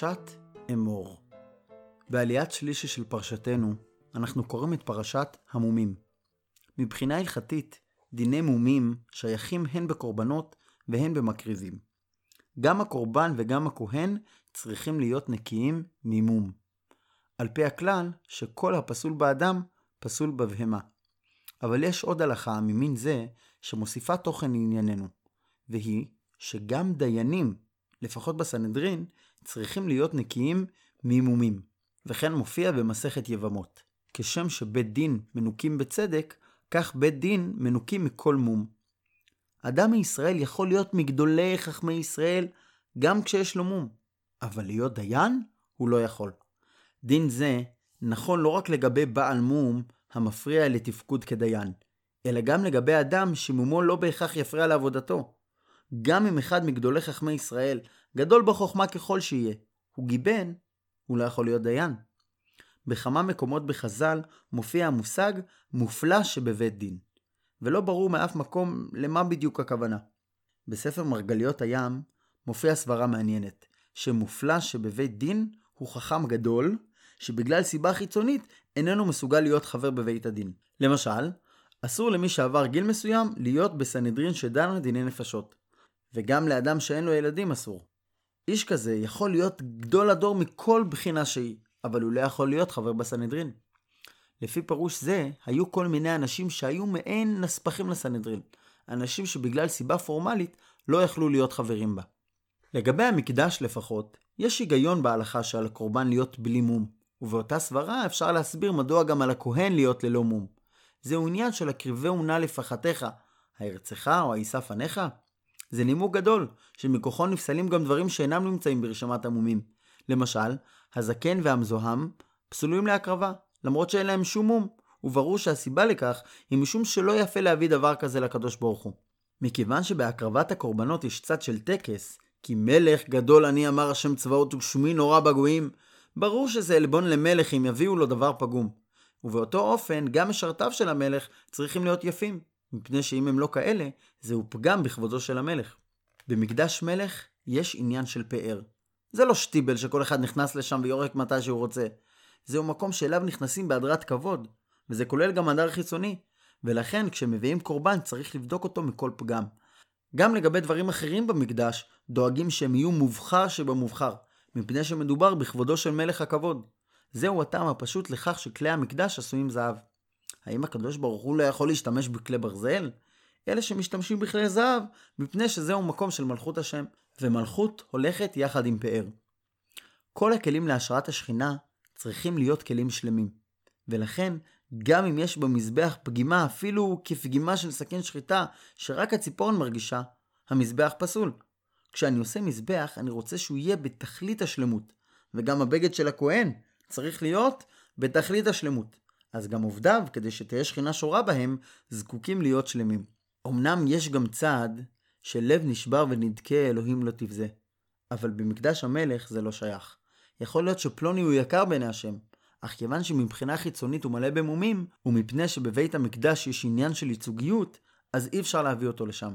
פרשת אמור בעליית שלישי של פרשתנו, אנחנו קוראים את פרשת המומים. מבחינה הלכתית, דיני מומים שייכים הן בקורבנות והן במקריבים. גם הקורבן וגם הכהן צריכים להיות נקיים ממום. על פי הכלל שכל הפסול באדם פסול בבהמה. אבל יש עוד הלכה ממין זה שמוסיפה תוכן לענייננו, והיא שגם דיינים, לפחות בסנהדרין, צריכים להיות נקיים ממומים, וכן מופיע במסכת יבמות. כשם שבית דין מנוקים בצדק, כך בית דין מנוקים מכל מום. אדם מישראל יכול להיות מגדולי חכמי ישראל גם כשיש לו מום, אבל להיות דיין הוא לא יכול. דין זה נכון לא רק לגבי בעל מום המפריע לתפקוד כדיין, אלא גם לגבי אדם שמומו לא בהכרח יפריע לעבודתו. גם אם אחד מגדולי חכמי ישראל, גדול בחוכמה ככל שיהיה, הוא גיבן, הוא לא יכול להיות דיין. בכמה מקומות בחז"ל מופיע המושג מופלא שבבית דין, ולא ברור מאף מקום למה בדיוק הכוונה. בספר מרגליות הים מופיע סברה מעניינת, שמופלא שבבית דין הוא חכם גדול, שבגלל סיבה חיצונית איננו מסוגל להיות חבר בבית הדין. למשל, אסור למי שעבר גיל מסוים להיות בסנהדרין שדן דיני נפשות. וגם לאדם שאין לו ילדים אסור. איש כזה יכול להיות גדול הדור מכל בחינה שהיא, אבל הוא לא יכול להיות חבר בסנהדרין. לפי פירוש זה, היו כל מיני אנשים שהיו מעין נספחים לסנהדרין. אנשים שבגלל סיבה פורמלית לא יכלו להיות חברים בה. לגבי המקדש לפחות, יש היגיון בהלכה שעל הקורבן להיות בלי מום, ובאותה סברה אפשר להסביר מדוע גם על הכהן להיות ללא מום. זהו עניין של הקריבהו נא לפחתך, הירצך או הישא פניך? זה נימוק גדול, שמכוחו נפסלים גם דברים שאינם נמצאים ברשימת המומים. למשל, הזקן והמזוהם פסולים להקרבה, למרות שאין להם שום מום, וברור שהסיבה לכך היא משום שלא יפה להביא דבר כזה לקדוש ברוך הוא. מכיוון שבהקרבת הקורבנות יש צד של טקס, כי מלך גדול אני אמר השם צבאות ושמי נורא בגויים, ברור שזה עלבון למלך אם יביאו לו דבר פגום. ובאותו אופן, גם משרתיו של המלך צריכים להיות יפים, מפני שאם הם לא כאלה, זהו פגם בכבודו של המלך. במקדש מלך יש עניין של פאר. זה לא שטיבל שכל אחד נכנס לשם ויורק מתי שהוא רוצה. זהו מקום שאליו נכנסים בהדרת כבוד, וזה כולל גם הדר חיצוני, ולכן כשמביאים קורבן צריך לבדוק אותו מכל פגם. גם לגבי דברים אחרים במקדש, דואגים שהם יהיו מובחר שבמובחר, מפני שמדובר בכבודו של מלך הכבוד. זהו הטעם הפשוט לכך שכלי המקדש עשויים זהב. האם הקדוש ברוך הוא לא יכול להשתמש בכלי ברזל? אלה שמשתמשים בכלי זהב, מפני שזהו מקום של מלכות השם, ומלכות הולכת יחד עם פאר. כל הכלים להשראת השכינה צריכים להיות כלים שלמים, ולכן גם אם יש במזבח פגימה אפילו כפגימה של סכין שחיטה שרק הציפורן מרגישה, המזבח פסול. כשאני עושה מזבח אני רוצה שהוא יהיה בתכלית השלמות, וגם הבגד של הכהן צריך להיות בתכלית השלמות. אז גם עובדיו, כדי שתהיה שכינה שורה בהם, זקוקים להיות שלמים. אמנם יש גם צעד שלב נשבר ונדכה אלוהים לא תבזה, אבל במקדש המלך זה לא שייך. יכול להיות שפלוני הוא יקר בעיני השם, אך כיוון שמבחינה חיצונית הוא מלא במומים, ומפני שבבית המקדש יש עניין של ייצוגיות, אז אי אפשר להביא אותו לשם.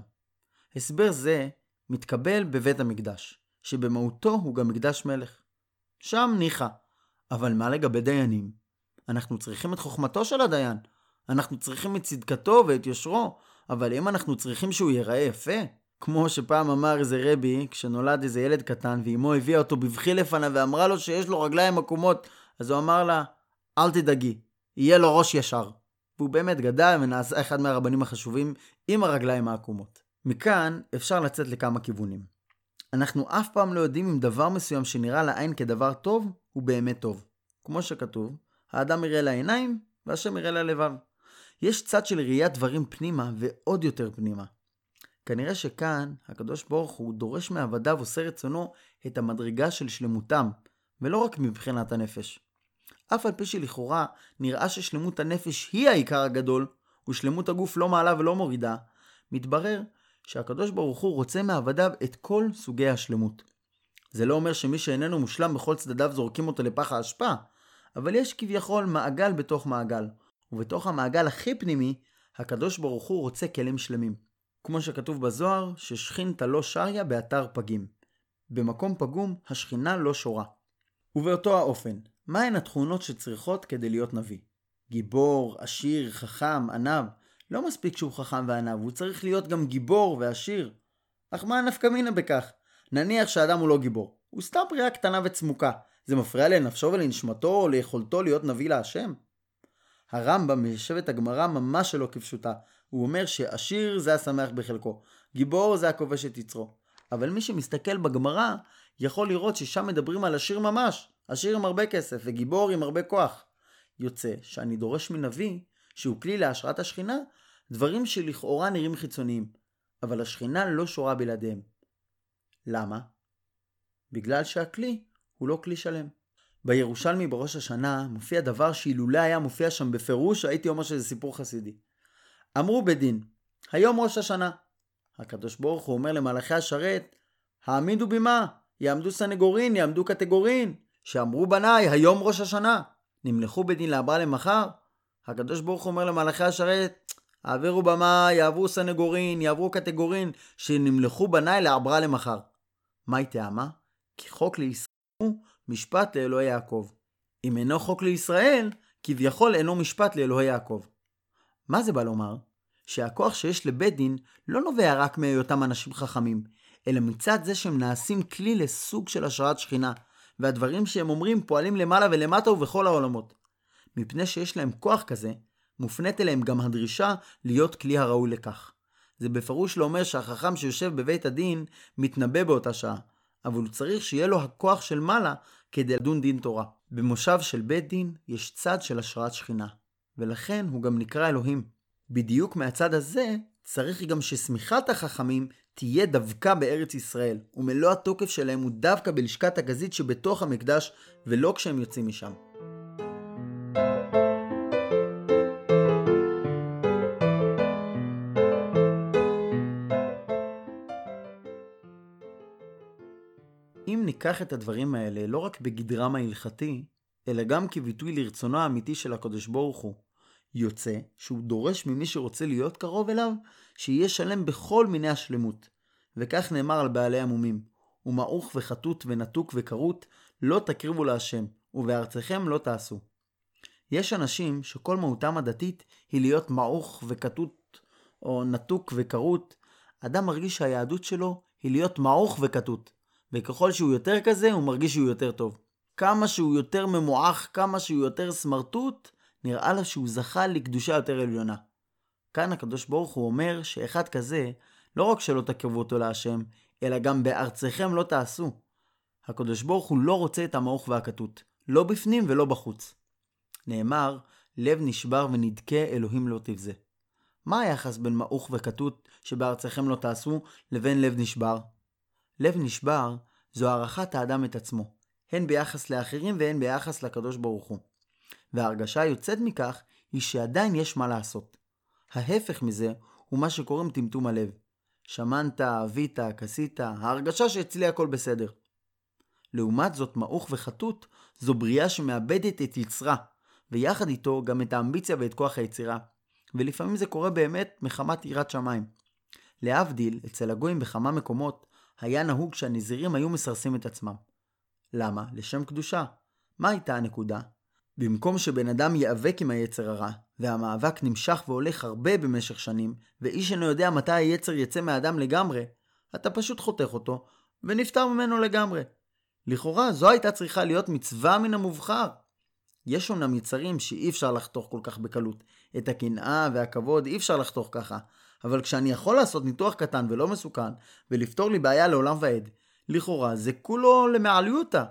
הסבר זה מתקבל בבית המקדש, שבמהותו הוא גם מקדש מלך. שם ניחא, אבל מה לגבי דיינים? אנחנו צריכים את חוכמתו של הדיין. אנחנו צריכים את צדקתו ואת יושרו, אבל אם אנחנו צריכים שהוא ייראה יפה, כמו שפעם אמר איזה רבי, כשנולד איזה ילד קטן, ואימו הביאה אותו בבכי לפניו ואמרה לו שיש לו רגליים עקומות, אז הוא אמר לה, אל תדאגי, יהיה לו ראש ישר. והוא באמת גדל ונעשה אחד מהרבנים החשובים עם הרגליים העקומות. מכאן אפשר לצאת לכמה כיוונים. אנחנו אף פעם לא יודעים אם דבר מסוים שנראה לעין כדבר טוב, הוא באמת טוב. כמו שכתוב, האדם יראה לעיניים, והשם יראה ללבב. יש צד של ראיית דברים פנימה ועוד יותר פנימה. כנראה שכאן הקדוש ברוך הוא דורש מעבדיו עושה רצונו את המדרגה של שלמותם, ולא רק מבחינת הנפש. אף על פי שלכאורה נראה ששלמות הנפש היא העיקר הגדול, ושלמות הגוף לא מעלה ולא מורידה, מתברר שהקדוש ברוך הוא רוצה מעבדיו את כל סוגי השלמות. זה לא אומר שמי שאיננו מושלם בכל צדדיו זורקים אותו לפח האשפה, אבל יש כביכול מעגל בתוך מעגל, ובתוך המעגל הכי פנימי, הקדוש ברוך הוא רוצה כלים שלמים. כמו שכתוב בזוהר, ששכינתה לא שריה באתר פגים. במקום פגום, השכינה לא שורה. ובאותו האופן, מהן התכונות שצריכות כדי להיות נביא? גיבור, עשיר, חכם, ענב. לא מספיק שהוא חכם וענב, הוא צריך להיות גם גיבור ועשיר. אך מה הנפקא מינה בכך? נניח שאדם הוא לא גיבור, הוא סתם פריאה קטנה וצמוקה. זה מפריע לנפשו ולנשמתו או ליכולתו להיות נביא להשם? הרמב"ם מיישב הגמרא ממש שלא כפשוטה. הוא אומר שעשיר זה השמח בחלקו, גיבור זה הכובש את יצרו. אבל מי שמסתכל בגמרא יכול לראות ששם מדברים על עשיר ממש, עשיר עם הרבה כסף וגיבור עם הרבה כוח. יוצא שאני דורש מנביא, שהוא כלי להשראת השכינה, דברים שלכאורה נראים חיצוניים, אבל השכינה לא שורה בלעדיהם. למה? בגלל שהכלי הוא לא כלי שלם. בירושלמי בראש השנה מופיע דבר שאילולא היה מופיע שם בפירוש, הייתי אומר שזה סיפור חסידי. אמרו בית דין, היום ראש השנה. הקדוש ברוך הוא אומר למלאכי השרת, העמידו במה? יעמדו סנגורין, יעמדו קטגורין. שאמרו בניי, היום ראש השנה. נמלכו בית דין לעברה למחר? הקדוש ברוך הוא אומר למלאכי השרת, העבירו במה, יעברו סנגורין, יעברו קטגורין, שנמלכו בניי לעברה למחר. מאי טעמא? כי חוק לישראל הוא, משפט לאלוהי יעקב. אם אינו חוק לישראל, כביכול אינו משפט לאלוהי יעקב. מה זה בא לומר? שהכוח שיש לבית דין לא נובע רק מהיותם אנשים חכמים, אלא מצד זה שהם נעשים כלי לסוג של השראת שכינה, והדברים שהם אומרים פועלים למעלה ולמטה ובכל העולמות. מפני שיש להם כוח כזה, מופנית אליהם גם הדרישה להיות כלי הראוי לכך. זה בפירוש לא אומר שהחכם שיושב בבית הדין מתנבא באותה שעה, אבל הוא צריך שיהיה לו הכוח של מעלה כדי לדון דין תורה. במושב של בית דין יש צד של השראת שכינה, ולכן הוא גם נקרא אלוהים. בדיוק מהצד הזה צריך גם ששמיכת החכמים תהיה דווקא בארץ ישראל, ומלוא התוקף שלהם הוא דווקא בלשכת הגזית שבתוך המקדש, ולא כשהם יוצאים משם. ניקח את הדברים האלה לא רק בגדרם ההלכתי, אלא גם כביטוי לרצונו האמיתי של הקדוש ברוך הוא, יוצא שהוא דורש ממי שרוצה להיות קרוב אליו, שיהיה שלם בכל מיני השלמות. וכך נאמר על בעלי המומים, ומעוך וחטוט ונתוק וכרות לא תקריבו להשם, ובארצכם לא תעשו. יש אנשים שכל מהותם הדתית היא להיות מעוך וכתות, או נתוק וכרות. אדם מרגיש שהיהדות שלו היא להיות מעוך וכתות, וככל שהוא יותר כזה, הוא מרגיש שהוא יותר טוב. כמה שהוא יותר ממועך, כמה שהוא יותר סמרטוט, נראה לו שהוא זכה לקדושה יותר עליונה. כאן הקדוש ברוך הוא אומר שאחד כזה, לא רק שלא תקרבו אותו להשם, אלא גם בארצכם לא תעשו. הקדוש ברוך הוא לא רוצה את המעוך והכתות, לא בפנים ולא בחוץ. נאמר, לב נשבר ונדכה אלוהים לא תבזה. מה היחס בין מעוך וכתות שבארצכם לא תעשו לבין לב נשבר? לב נשבר זו הערכת האדם את עצמו, הן ביחס לאחרים והן ביחס לקדוש ברוך הוא. וההרגשה היוצאת מכך היא שעדיין יש מה לעשות. ההפך מזה הוא מה שקוראים טמטום הלב. שמנת, אבית, כסית, ההרגשה שאצלי הכל בסדר. לעומת זאת, מעוך וחטות זו בריאה שמאבדת את יצרה, ויחד איתו גם את האמביציה ואת כוח היצירה. ולפעמים זה קורה באמת מחמת יראת שמיים. להבדיל, אצל הגויים בכמה מקומות, היה נהוג שהנזירים היו מסרסים את עצמם. למה? לשם קדושה. מה הייתה הנקודה? במקום שבן אדם ייאבק עם היצר הרע, והמאבק נמשך והולך הרבה במשך שנים, ואיש אינו יודע מתי היצר יצא מהאדם לגמרי, אתה פשוט חותך אותו, ונפטר ממנו לגמרי. לכאורה זו הייתה צריכה להיות מצווה מן המובחר. יש אומנם יצרים שאי אפשר לחתוך כל כך בקלות. את הקנאה והכבוד אי אפשר לחתוך ככה. אבל כשאני יכול לעשות ניתוח קטן ולא מסוכן, ולפתור לי בעיה לעולם ועד, לכאורה זה כולו למעליותה.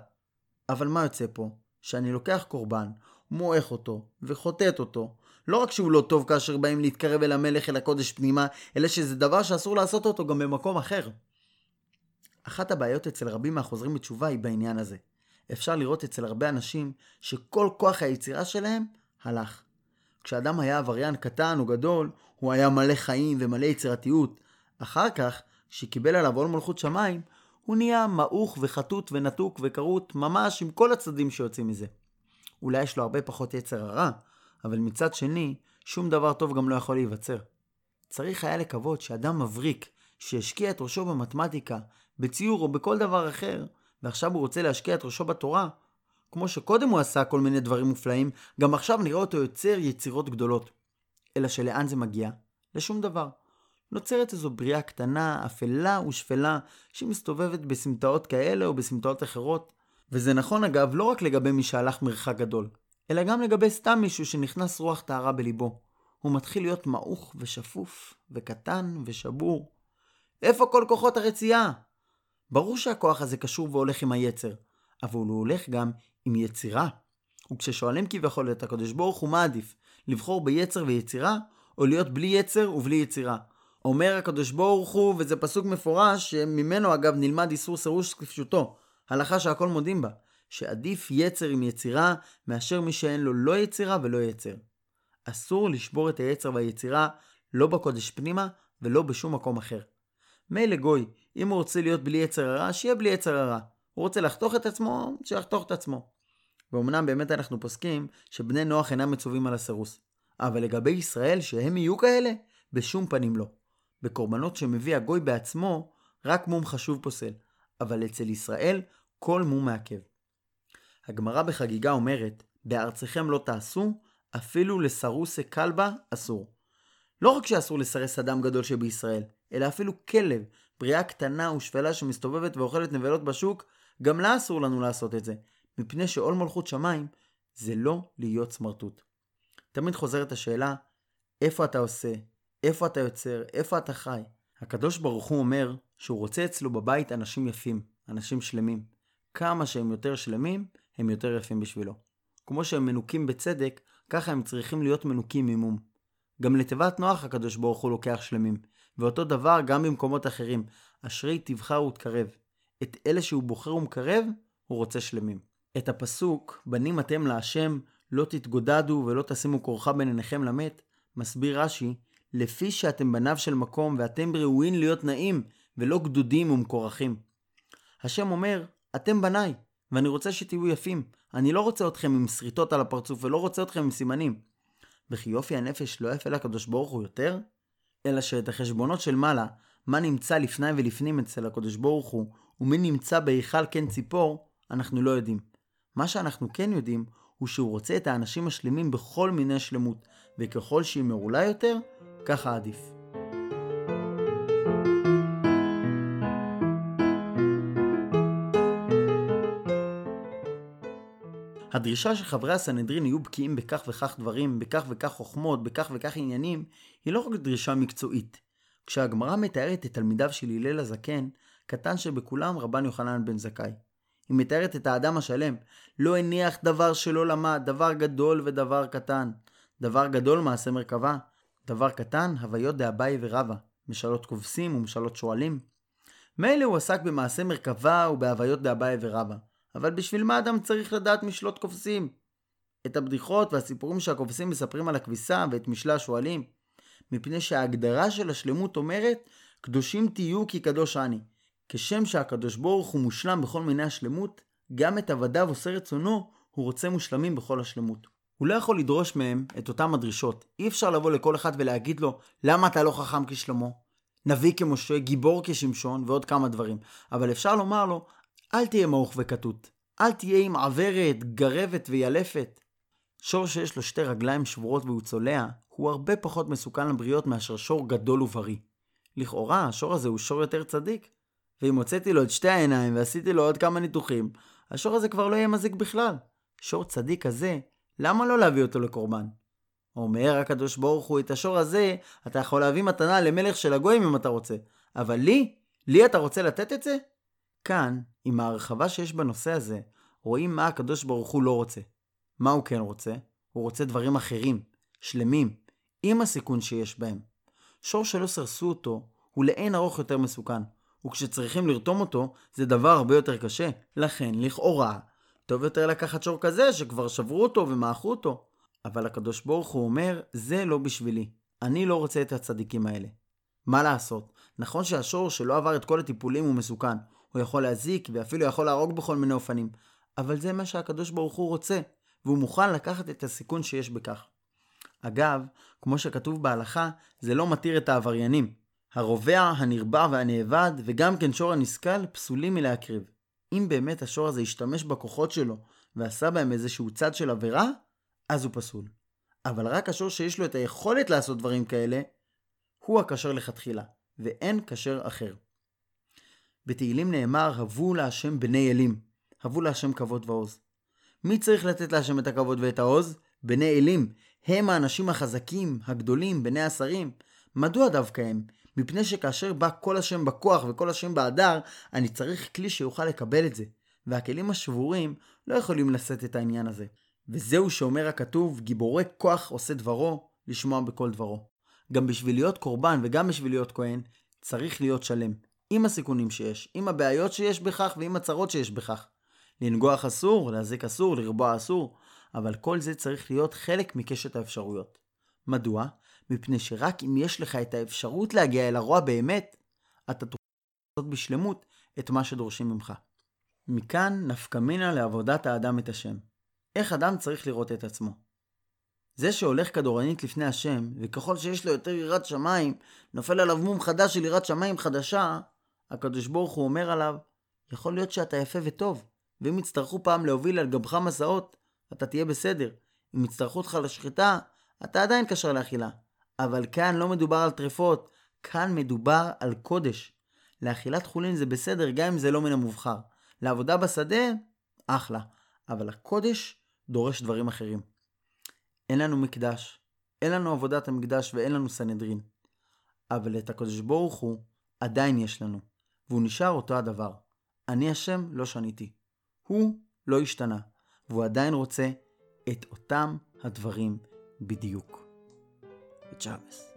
אבל מה יוצא פה? שאני לוקח קורבן, מועך אותו, וחוטט אותו, לא רק שהוא לא טוב כאשר באים להתקרב אל המלך אל הקודש פנימה, אלא שזה דבר שאסור לעשות אותו גם במקום אחר. אחת הבעיות אצל רבים מהחוזרים בתשובה היא בעניין הזה. אפשר לראות אצל הרבה אנשים שכל כוח היצירה שלהם הלך. כשאדם היה עבריין קטן או גדול, הוא היה מלא חיים ומלא יצירתיות. אחר כך, כשקיבל עליו עול מלכות שמיים, הוא נהיה מעוך וחטוט ונתוק וכרות ממש עם כל הצדדים שיוצאים מזה. אולי יש לו הרבה פחות יצר הרע, אבל מצד שני, שום דבר טוב גם לא יכול להיווצר. צריך היה לקוות שאדם מבריק, שהשקיע את ראשו במתמטיקה, בציור או בכל דבר אחר, ועכשיו הוא רוצה להשקיע את ראשו בתורה, כמו שקודם הוא עשה כל מיני דברים מופלאים, גם עכשיו נראה אותו יוצר יצירות גדולות. אלא שלאן זה מגיע? לשום דבר. נוצרת איזו בריאה קטנה, אפלה ושפלה, שמסתובבת בסמטאות כאלה או בסמטאות אחרות. וזה נכון אגב לא רק לגבי מי שהלך מרחק גדול, אלא גם לגבי סתם מישהו שנכנס רוח טהרה בליבו. הוא מתחיל להיות מעוך ושפוף, וקטן ושבור. איפה כל כוחות הרצייה? ברור שהכוח הזה קשור והולך עם היצר, אבל הוא הולך גם עם יצירה. וכששואלים כביכול את הקדוש ברוך הוא מה עדיף, לבחור ביצר ויצירה, או להיות בלי יצר ובלי יצירה. אומר הקדוש ברוך הוא, וזה פסוק מפורש, שממנו אגב נלמד איסור סירוש כפשוטו, הלכה שהכל מודים בה, שעדיף יצר עם יצירה, מאשר מי שאין לו לא יצירה ולא יצר. אסור לשבור את היצר והיצירה, לא בקודש פנימה ולא בשום מקום אחר. מילא גוי, אם הוא רוצה להיות בלי יצר הרע, שיהיה בלי יצר הרע. הוא רוצה לחתוך את עצמו, שיחתוך את עצמו. ואומנם באמת אנחנו פוסקים שבני נוח אינם מצווים על הסירוס. אבל לגבי ישראל, שהם יהיו כאלה, בשום פנים לא. בקורבנות שמביא הגוי בעצמו, רק מום חשוב פוסל. אבל אצל ישראל, כל מום מעכב. הגמרא בחגיגה אומרת, בארצכם לא תעשו, אפילו לסרוסי כלבה אסור. לא רק שאסור לסרס אדם גדול שבישראל, אלא אפילו כלב, בריאה קטנה ושפלה שמסתובבת ואוכלת נבלות בשוק, גם לה אסור לנו לעשות את זה, מפני שעול מלכות שמיים זה לא להיות סמרטוט. תמיד חוזרת השאלה, איפה אתה עושה? איפה אתה יוצר? איפה אתה חי? הקדוש ברוך הוא אומר שהוא רוצה אצלו בבית אנשים יפים, אנשים שלמים. כמה שהם יותר שלמים, הם יותר יפים בשבילו. כמו שהם מנוקים בצדק, ככה הם צריכים להיות מנוקים ממום. גם לתיבת נוח הקדוש ברוך הוא לוקח שלמים, ואותו דבר גם במקומות אחרים. אשרי תבחר ותקרב. את אלה שהוא בוחר ומקרב, הוא רוצה שלמים. את הפסוק, בנים אתם להשם, לא תתגודדו ולא תשימו כורחה בין עיניכם למת, מסביר רש"י, לפי שאתם בניו של מקום ואתם ראויים להיות נעים ולא גדודים ומקורחים. השם אומר, אתם בניי, ואני רוצה שתהיו יפים. אני לא רוצה אתכם עם שריטות על הפרצוף ולא רוצה אתכם עם סימנים. וכי יופי הנפש לא יפה לקדוש ברוך הוא יותר? אלא שאת החשבונות של מעלה, מה נמצא לפני ולפנים אצל הקדוש ברוך הוא, ומי נמצא בהיכל כן ציפור, אנחנו לא יודעים. מה שאנחנו כן יודעים, הוא שהוא רוצה את האנשים השלמים בכל מיני שלמות, וככל שהיא מעולה יותר, ככה עדיף. הדרישה שחברי הסנהדרין יהיו בקיאים בכך וכך דברים, בכך וכך חוכמות, בכך וכך עניינים, היא לא רק דרישה מקצועית. כשהגמרא מתארת את תלמידיו של הלל הזקן, קטן שבכולם רבן יוחנן בן זכאי. היא מתארת את האדם השלם, לא הניח דבר שלא למד, דבר גדול ודבר קטן. דבר גדול מעשה מרכבה, דבר קטן הוויות דאביי ורבא, משאלות כובסים ומשאלות שואלים. מילא הוא עסק במעשה מרכבה ובהוויות דאביי ורבא, אבל בשביל מה אדם צריך לדעת משלות כובסים? את הבדיחות והסיפורים שהכובסים מספרים על הכביסה ואת משלי השואלים? מפני שההגדרה של השלמות אומרת, קדושים תהיו כי קדוש אני. כשם שהקדוש ברוך הוא מושלם בכל מיני השלמות, גם את עבדיו עושה רצונו, הוא רוצה מושלמים בכל השלמות. הוא לא יכול לדרוש מהם את אותם הדרישות. אי אפשר לבוא לכל אחד ולהגיד לו, למה אתה לא חכם כשלמה? נביא כמשה, גיבור כשמשון ועוד כמה דברים. אבל אפשר לומר לו, אל תהיה מעוך וכתות. אל תהיה עם עוורת, גרבת וילפת. שור שיש לו שתי רגליים שבורות והוא צולע, הוא הרבה פחות מסוכן לבריות מאשר שור גדול ובריא. לכאורה, השור הזה הוא שור יותר צדיק. ואם הוצאתי לו את שתי העיניים ועשיתי לו עוד כמה ניתוחים, השור הזה כבר לא יהיה מזיק בכלל. שור צדיק כזה, למה לא להביא אותו לקורבן? אומר הקדוש ברוך הוא, את השור הזה אתה יכול להביא מתנה למלך של הגויים אם אתה רוצה, אבל לי, לי אתה רוצה לתת את זה? כאן, עם ההרחבה שיש בנושא הזה, רואים מה הקדוש ברוך הוא לא רוצה. מה הוא כן רוצה? הוא רוצה דברים אחרים, שלמים, עם הסיכון שיש בהם. שור שלא סרסו אותו הוא לאין ארוך יותר מסוכן, וכשצריכים לרתום אותו זה דבר הרבה יותר קשה. לכן, לכאורה, טוב יותר לקחת שור כזה שכבר שברו אותו ומעכו אותו. אבל הקדוש ברוך הוא אומר, זה לא בשבילי. אני לא רוצה את הצדיקים האלה. מה לעשות? נכון שהשור שלא עבר את כל הטיפולים הוא מסוכן. הוא יכול להזיק ואפילו יכול להרוג בכל מיני אופנים. אבל זה מה שהקדוש ברוך הוא רוצה, והוא מוכן לקחת את הסיכון שיש בכך. אגב, כמו שכתוב בהלכה, זה לא מתיר את העבריינים. הרובע, הנרבע והנאבד, וגם כן שור הנסכל, פסולים מלהקריב. אם באמת השור הזה השתמש בכוחות שלו ועשה בהם איזשהו צד של עבירה, אז הוא פסול. אבל רק השור שיש לו את היכולת לעשות דברים כאלה, הוא הכשר לכתחילה, ואין כשר אחר. בתהילים נאמר, הבו להשם בני אלים, הבו להשם כבוד ועוז. מי צריך לתת להשם את הכבוד ואת העוז? בני אלים. הם האנשים החזקים, הגדולים, בני השרים. מדוע דווקא הם? מפני שכאשר בא כל השם בכוח וכל השם בהדר, אני צריך כלי שיוכל לקבל את זה. והכלים השבורים לא יכולים לשאת את העניין הזה. וזהו שאומר הכתוב, גיבורי כוח עושה דברו, לשמוע בכל דברו. גם בשביל להיות קורבן וגם בשביל להיות כהן, צריך להיות שלם. עם הסיכונים שיש, עם הבעיות שיש בכך ועם הצרות שיש בכך. לנגוח אסור, להזיק אסור, לרבוע אסור, אבל כל זה צריך להיות חלק מקשת האפשרויות. מדוע? מפני שרק אם יש לך את האפשרות להגיע אל הרוע באמת, אתה תוכל לעשות בשלמות את מה שדורשים ממך. מכאן נפקא מינה לעבודת האדם את השם. איך אדם צריך לראות את עצמו. זה שהולך כדורנית לפני השם, וככל שיש לו יותר יראת שמיים, נופל עליו מום חדש של יראת שמיים חדשה, הקדוש ברוך הוא אומר עליו, יכול להיות שאתה יפה וטוב, ואם יצטרכו פעם להוביל על גבך מסעות, אתה תהיה בסדר. אם יצטרכו אותך לשחיטה, אתה עדיין קשר לאכילה. אבל כאן לא מדובר על טרפות, כאן מדובר על קודש. לאכילת חולין זה בסדר גם אם זה לא מן המובחר. לעבודה בשדה, אחלה. אבל הקודש דורש דברים אחרים. אין לנו מקדש, אין לנו עבודת המקדש ואין לנו סנהדרין. אבל את הקדוש ברוך הוא עדיין יש לנו, והוא נשאר אותו הדבר. אני השם לא שניתי. הוא לא השתנה, והוא עדיין רוצה את אותם הדברים בדיוק. チャース